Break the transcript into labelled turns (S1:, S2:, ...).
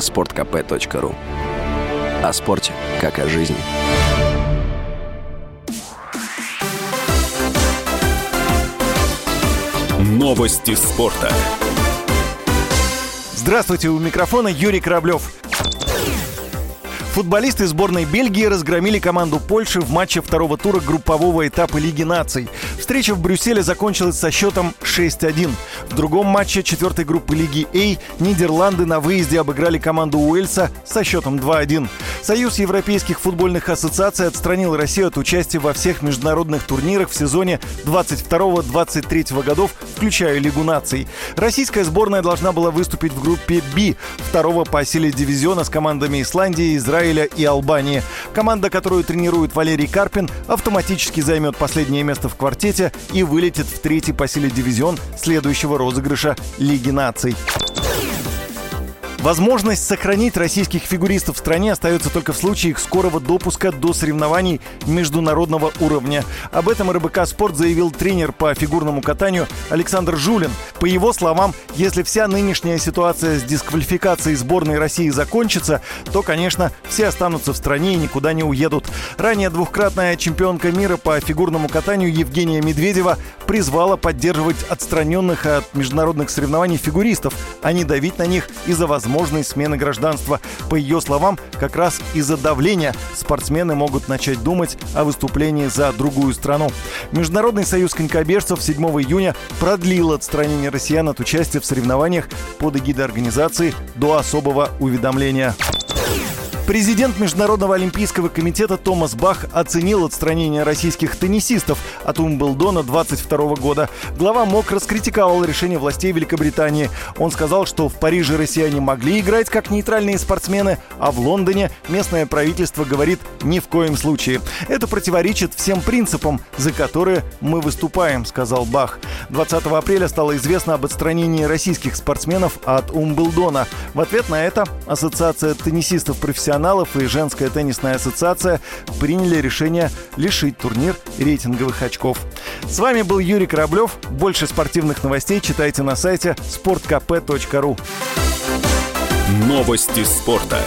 S1: sportkp.ru О спорте, как о жизни.
S2: Новости спорта.
S3: Здравствуйте, у микрофона Юрий Кораблев. Футболисты сборной Бельгии разгромили команду Польши в матче второго тура группового этапа Лиги наций. Встреча в Брюсселе закончилась со счетом 6-1. В другом матче четвертой группы Лиги А Нидерланды на выезде обыграли команду Уэльса со счетом 2-1. Союз европейских футбольных ассоциаций отстранил Россию от участия во всех международных турнирах в сезоне 22-23 годов, включая Лигу наций. Российская сборная должна была выступить в группе «Б» второго по силе дивизиона с командами Исландии, Израиля и Албании. Команда, которую тренирует Валерий Карпин, автоматически займет последнее место в квартете и вылетит в третий по силе дивизион следующего розыгрыша Лиги наций. Возможность сохранить российских фигуристов в стране остается только в случае их скорого допуска до соревнований международного уровня. Об этом РБК «Спорт» заявил тренер по фигурному катанию Александр Жулин. По его словам, если вся нынешняя ситуация с дисквалификацией сборной России закончится, то, конечно, все останутся в стране и никуда не уедут. Ранее двухкратная чемпионка мира по фигурному катанию Евгения Медведева призвала поддерживать отстраненных от международных соревнований фигуристов, а не давить на них из-за возможности возможной смены гражданства. По ее словам, как раз из-за давления спортсмены могут начать думать о выступлении за другую страну. Международный союз конькобежцев 7 июня продлил отстранение россиян от участия в соревнованиях под эгидой организации до особого уведомления. Президент Международного олимпийского комитета Томас Бах оценил отстранение российских теннисистов от Умблдона 22 года. Глава МОК раскритиковал решение властей Великобритании. Он сказал, что в Париже россияне могли играть как нейтральные спортсмены, а в Лондоне местное правительство говорит ни в коем случае. Это противоречит всем принципам, за которые мы выступаем, сказал Бах. 20 апреля стало известно об отстранении российских спортсменов от Умблдона. В ответ на это Ассоциация теннисистов-профессионалов профессионалов и женская теннисная ассоциация приняли решение лишить турнир рейтинговых очков. С вами был Юрий Кораблев. Больше спортивных новостей читайте на сайте sportkp.ru
S2: Новости спорта.